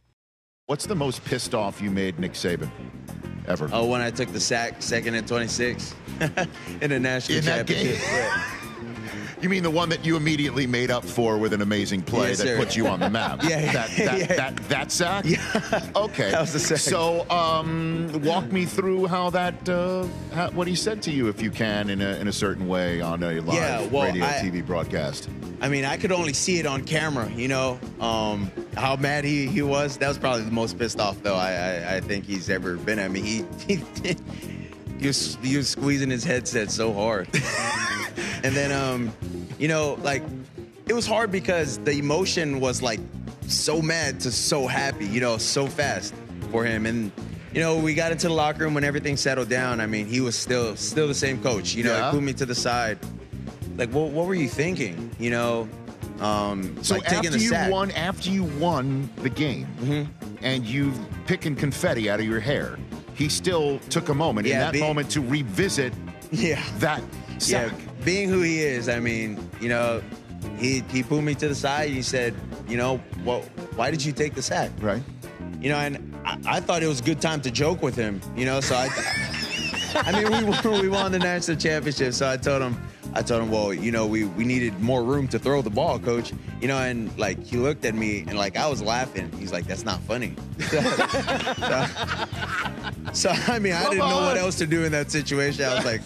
What's the most pissed off you made Nick Saban ever? Oh, when I took the sack, second and 26 [laughs] in the national In championship. You mean the one that you immediately made up for with an amazing play Yes, that sir. puts you on the map? [laughs] Yeah, that that, yeah. that that sack. Yeah. Okay. That was the sack. So, um, walk me through how that uh, how, what he said to you, if you can, in a in a certain way on a live Yeah, well, radio I- TV broadcast. I mean, I could only see it on camera, you know, um, how mad he, he was. That was probably the most pissed off, though, I, I, I think he's ever been at me. He, [laughs] he, he was squeezing his headset so hard. [laughs] and then, um, you know, like, it was hard because the emotion was like so mad to so happy, you know, so fast for him. And, you know, we got into the locker room when everything settled down. I mean, he was still still the same coach. You know, Yeah. he put me to the side like what, what were you thinking you know um So like taking after the you sack. won, after you won the game, Mm-hmm. and you picking confetti out of your hair, he still took a moment in that be- moment to revisit yeah that yeah sack. being who he is i mean you know he he pulled me to the side he said you know well why did you take the sack Right. you know and i, I thought it was a good time to joke with him you know so i [laughs] i mean we won, [laughs] we won the national championship so i told him I told him, well, you know, we, we needed more room to throw the ball, coach. You know, and like he looked at me and like I was laughing. He's like, that's not funny. [laughs] so, so, I mean, I Come didn't know what else to do in that situation. I was like,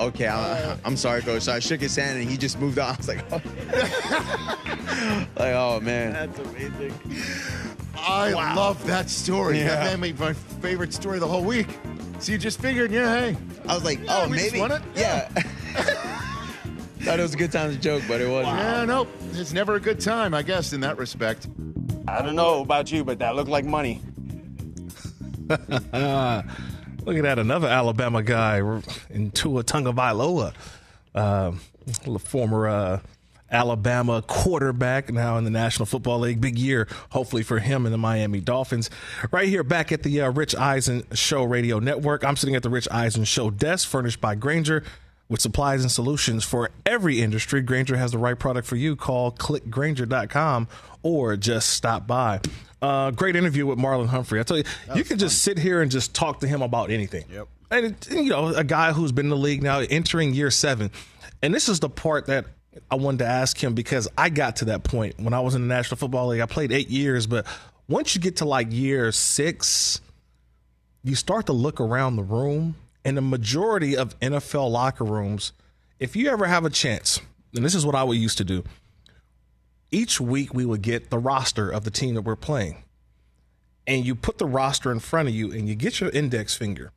okay, I'm, I'm sorry, coach. So I shook his hand and he just moved on. [laughs] I was like, oh, like, oh man. That's amazing. I love that story. Yeah. That made me my favorite story the whole week. So you just figured, yeah, hey, I was like, Yeah, oh, we just maybe. won it? Yeah. [laughs] [laughs] Thought it was a good time to joke, but it wasn't. yeah, no, it's never a good time, I guess, in that respect. I don't know about you, but that looked like money. [laughs] Look at that, another Alabama guy in Tua Tagovailoa, uh, former uh, Alabama quarterback, now in the National Football League. Big year, hopefully for him and the Miami Dolphins. Right here, back at the uh, Rich Eisen Show Radio Network. I'm sitting at the Rich Eisen Show desk, furnished by Grainger. With supplies and solutions for every industry, Grainger has the right product for you. Call clickgrainger.com or just stop by. Uh, great interview with Marlon Humphrey. I tell you, you can just sit here and just talk to him about anything. Yep. And you know, a guy who's been in the league now, entering year seven, and this is the part that I wanted to ask him because I got to that point when I was in the National Football League. I played eight years, but once you get to like year six, you start to look around the room, and the majority of NFL locker rooms, if you ever have a chance, and this is what I would used to do, each week we would get the roster of the team that we're playing. And you put the roster in front of you and you get your index finger.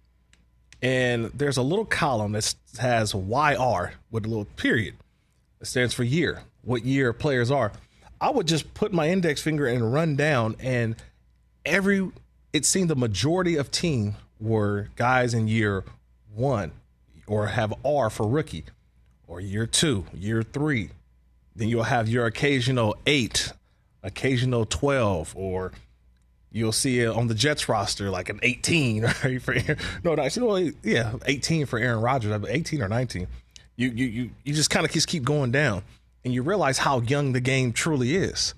And there's a little column that has YR with a little period. It stands for year, what year players are. I would just put my index finger and run down, and every it seemed the majority of team were guys in year one or have R for rookie, or year two, year three. Then you'll have your occasional eight, occasional 12, or you'll see it on the Jets roster like an 18 [laughs] right, for no, no, actually, well, yeah, 18 for Aaron Rodgers, 18 or 19. You you you you just kind of just keep going down, and you realize how young the game truly is.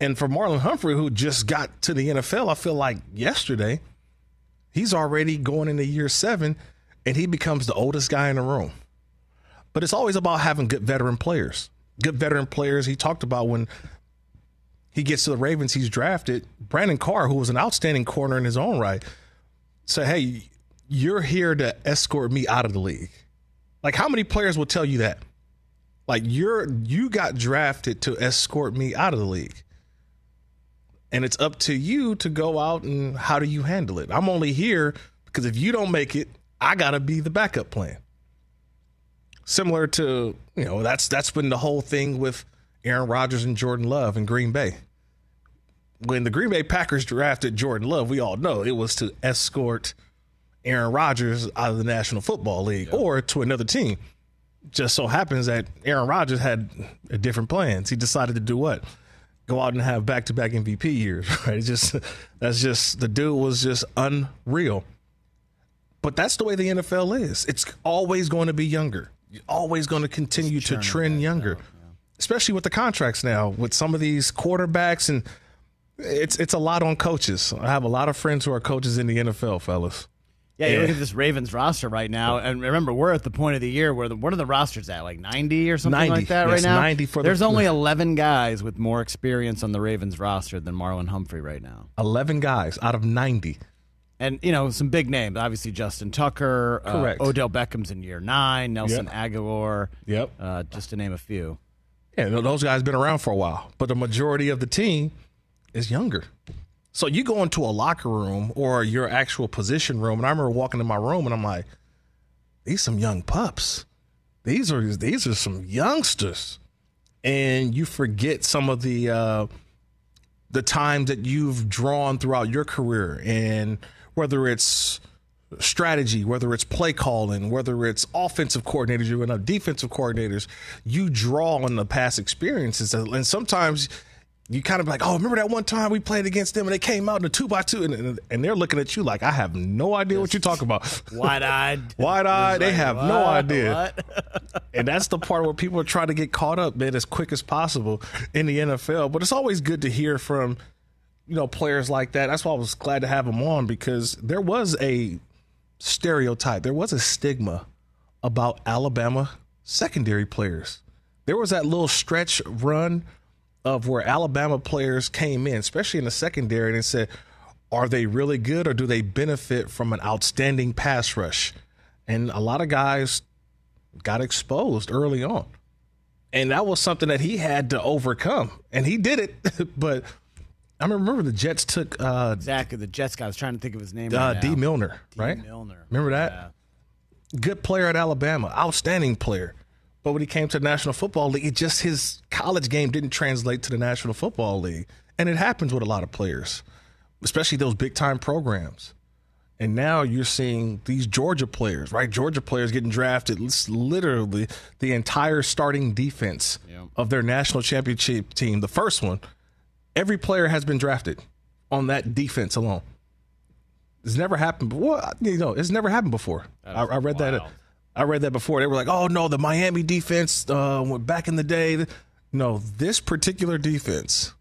And for Marlon Humphrey, who just got to the NFL, I feel like yesterday, he's already going into year seven, and he becomes the oldest guy in the room. But it's always about having good veteran players. Good veteran players. He talked about when he gets to the Ravens, he's drafted Brandon Carr, who was an outstanding corner in his own right. Say, hey, you're here to escort me out of the league. Like, how many players will tell you that? Like, you're you got drafted to escort me out of the league. And it's up to you to go out and how do you handle it? I'm only here because if you don't make it, I gotta be the backup plan. Similar to, you know, that's that's been the whole thing with Aaron Rodgers and Jordan Love in Green Bay. When the Green Bay Packers drafted Jordan Love, we all know it was to escort Aaron Rodgers out of the National Football League or to another team. Just so happens that Aaron Rodgers had a different plans. He decided to do what? Go out and have back to back MVP years, [laughs] right? It's just that's just the dude was just unreal. But that's the way the NFL is. It's always going to be younger. You're always going to continue to trend younger. Especially with the contracts now, with some of these quarterbacks and it's it's a lot on coaches. I have a lot of friends who are coaches in the NFL, fellas. Yeah, you And- look at this Ravens roster right now, and remember, we're at the point of the year where the, what are the rosters at? Like 90 or something 90, like that yes, right now? 90 for the- There's only 11 guys with more experience on the Ravens roster than Marlon Humphrey right now. 11 guys out of 90. And, you know, some big names. Obviously, Justin Tucker. uh. Odell Beckham's in year nine. Nelson Yep. Agholor. Yep. Uh, just to name a few. Yeah, those guys have been around for a while, but the majority of the team is younger. So you go into a locker room or your actual position room, and I remember walking in my room, and I'm like, "These some young pups. These are these are some youngsters," and you forget some of the uh, the time that you've drawn throughout your career, and whether it's strategy, whether it's play calling, whether it's offensive coordinators, you're in defensive coordinators, you draw on the past experiences. And sometimes you kind of like, oh, remember that one time we played against them and they came out in a two by two, and, and, they're looking at you like, I have no idea what you're talking about. [laughs] Wide eyed. Wide eyed, they have no idea. [laughs] And that's the part where people are trying to get caught up, man, as quick as possible in the NFL. But it's always good to hear from, you know, players like that. That's why I was glad to have them on because there was a stereotype, there was a stigma about Alabama secondary players. There was that little stretch run of where Alabama players came in, especially in the secondary, and said, are they really good or do they benefit from an outstanding pass rush? And a lot of guys got exposed early on. And that was something that he had to overcome. And he did it. [laughs] but I remember the Jets took uh, Exactly. The Jets guy. I was trying to think of his name. uh, right D. Milliner, D. right? Milliner. Remember that? Yeah. Good player at Alabama, outstanding player. But when he came to the National Football League, it just his college game didn't translate to the National Football League. And it happens with a lot of players, especially those big time programs. And now you're seeing these Georgia players, right? Georgia players getting drafted. It's literally the entire starting defense of their national championship team, the first one. Every player has been drafted on that defense alone. It's never happened before. You know, it's never happened before. I, I read that. I read that before. They were like, "Oh no, the Miami defense uh, went back in the day." No, this particular defense,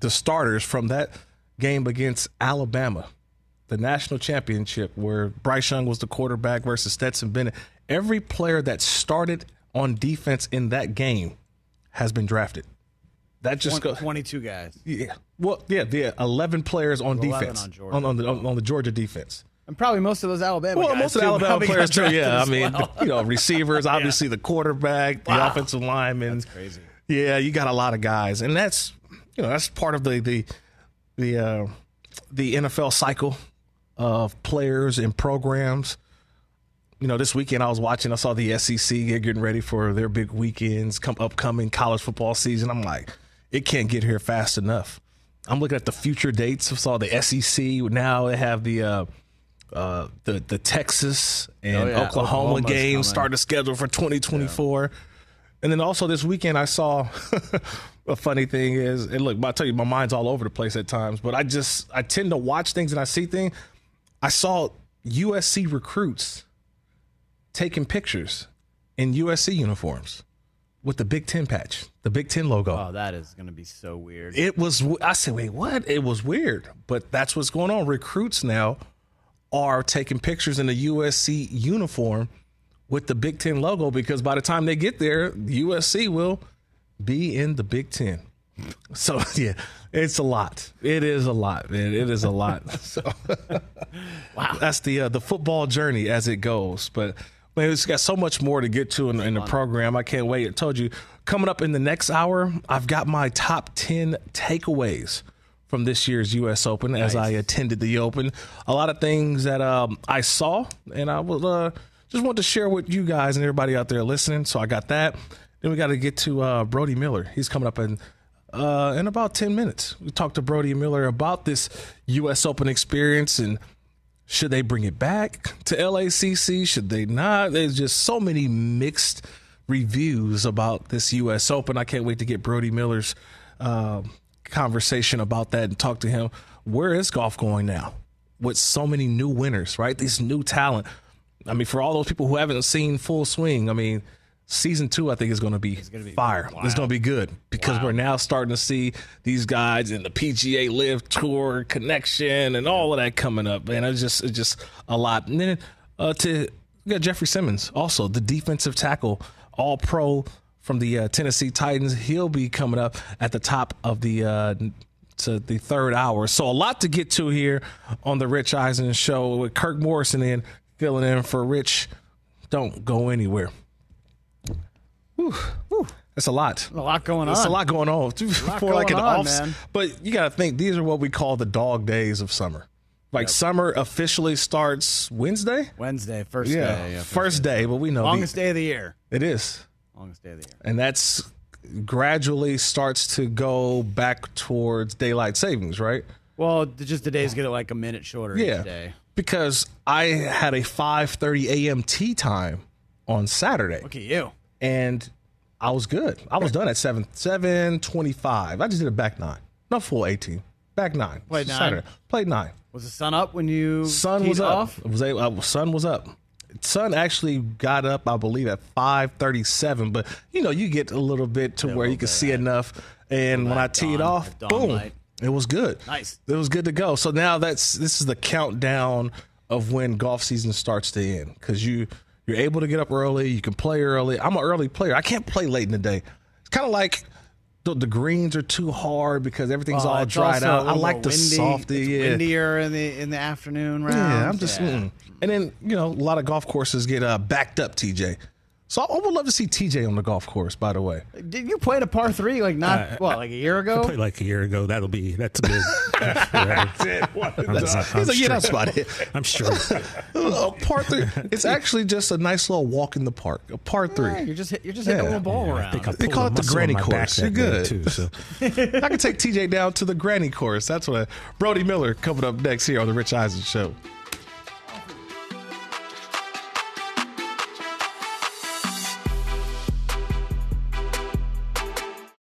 the starters from that game against Alabama, the national championship, where Bryce Young was the quarterback versus Stetson Bennett. Every player that started on defense in that game has been drafted. That just Twen- goes. 22 guys. Yeah. Well, yeah, yeah. Eleven players on 11 defense on on, on the on, on the Georgia defense. And probably most of those Alabama Well, most of the Alabama players too. Yeah, I mean, well. you know, [laughs] receivers, obviously the quarterback, the Wow. offensive lineman. That's crazy. Yeah, you got a lot of guys, and that's you know that's part of the the the uh, the NFL cycle of players and programs. You know, this weekend I was watching. I saw the SEC getting ready for their big weekends, come upcoming college football season. I'm like, it can't get here fast enough. I'm looking at the future dates. I saw the SEC now. They have the uh, uh, the the Texas and Oh, yeah. Oklahoma Oklahoma's games starting to schedule for 2024. And then also this weekend, I saw [laughs] a funny thing is, and look, I tell you, my mind's all over the place at times, but I just I tend to watch things and I see things. I saw USC recruits taking pictures in USC uniforms with the Big Ten patch, the Big Ten logo. Oh, that is going to be so weird. It was. I said, wait, what? It was weird, but that's what's going on. Recruits now are taking pictures in the USC uniform with the Big Ten logo because by the time they get there, USC will be in the Big Ten. [laughs] So [laughs] yeah, it's a lot. It is a lot, man. It is a lot. [laughs] So wow, that's the uh, the football journey as it goes. But man, it's got so much more to get to in, in the program. I can't wait. I told you coming up in the next hour, I've got my top ten takeaways from this year's U.S. Open as I attended the Open. A lot of things that um, I saw, and I will uh, just want to share with you guys and everybody out there listening. So I got that. Then we got to get to uh, Brody Miller. He's coming up in uh, in about ten minutes. We talked to Brody Miller about this U.S. Open experience and should they bring it back to LACC? Should they not? There's just so many mixed reviews about this U.S. Open. I can't wait to get Brody Miller's uh, conversation about that and talk to him. Where is golf going now? With so many new winners, right? These new talent. I mean, for all those people who haven't seen full swing, I mean, season two, I think, is going to be fire. It's going to be good because we're now starting to see these guys in the PGA LIV Tour connection and all of that coming up. Man, it's just it's just a lot. And then uh, to we got Jeffrey Simmons, also the defensive tackle, all pro from the uh, Tennessee Titans. He'll be coming up at the top of the. Uh, to the third hour. So a lot to get to here on the Rich Eisen show with Kirk Morrison in filling in for Rich. Don't go anywhere. Whew. Whew. That's a lot. A lot going on. It's a lot going on. lot For like an on, off, man. but you got to think these are what we call the dog days of summer. Like summer officially starts Wednesday. Wednesday, first Yeah, day. Yeah, first, day. But we know the- Longest day of the year. it is, Longest day of the year. and that's gradually starts to go back towards daylight savings, right? Well, just the days get like a minute shorter Yeah, each day. because I had a 5:30 a.m. tee time on Saturday, Look at you. And I was good. I was done at seven seven twenty five. I just did a back nine, not full eighteen, back nine. Played nine? Saturday. Played nine. Was the sun up when you Sun teed was up. off? It was a, uh, sun was up. Sun actually got up, I believe, at five thirty seven. But you know, you get a little bit to where you can see enough. And when I teed dawn- off, boom, light. it was good. Nice. It was good to go. So now that's this is the countdown of when golf season starts to end because you you're able to get up early. You can play early. I'm an early player. I can't play late in the day. It's kind of like. The, the greens are too hard because everything's Well, all dried out. I like the windy. softy. It's yeah. windier in the in the afternoon round. Yeah, I'm just. mm. And then you know, a lot of golf courses get uh, backed up. TJ, so I would love to see TJ on the golf course. By the way, Did you play a par three like not Uh, what like a year ago? I played like a year ago. That'll be that's good. he's like, yeah, that's about it. [laughs] I'm sure. [laughs] Uh, part three. It's actually just a nice little walk in the park. A part three. Yeah, you're just hit, you're just hitting Yeah. a little ball I around. They call it the granny in my back course. You're good. too. So [laughs] I can take TJ down to the granny course. That's what I, Brody Miller coming up next here on the Rich Eisen Show.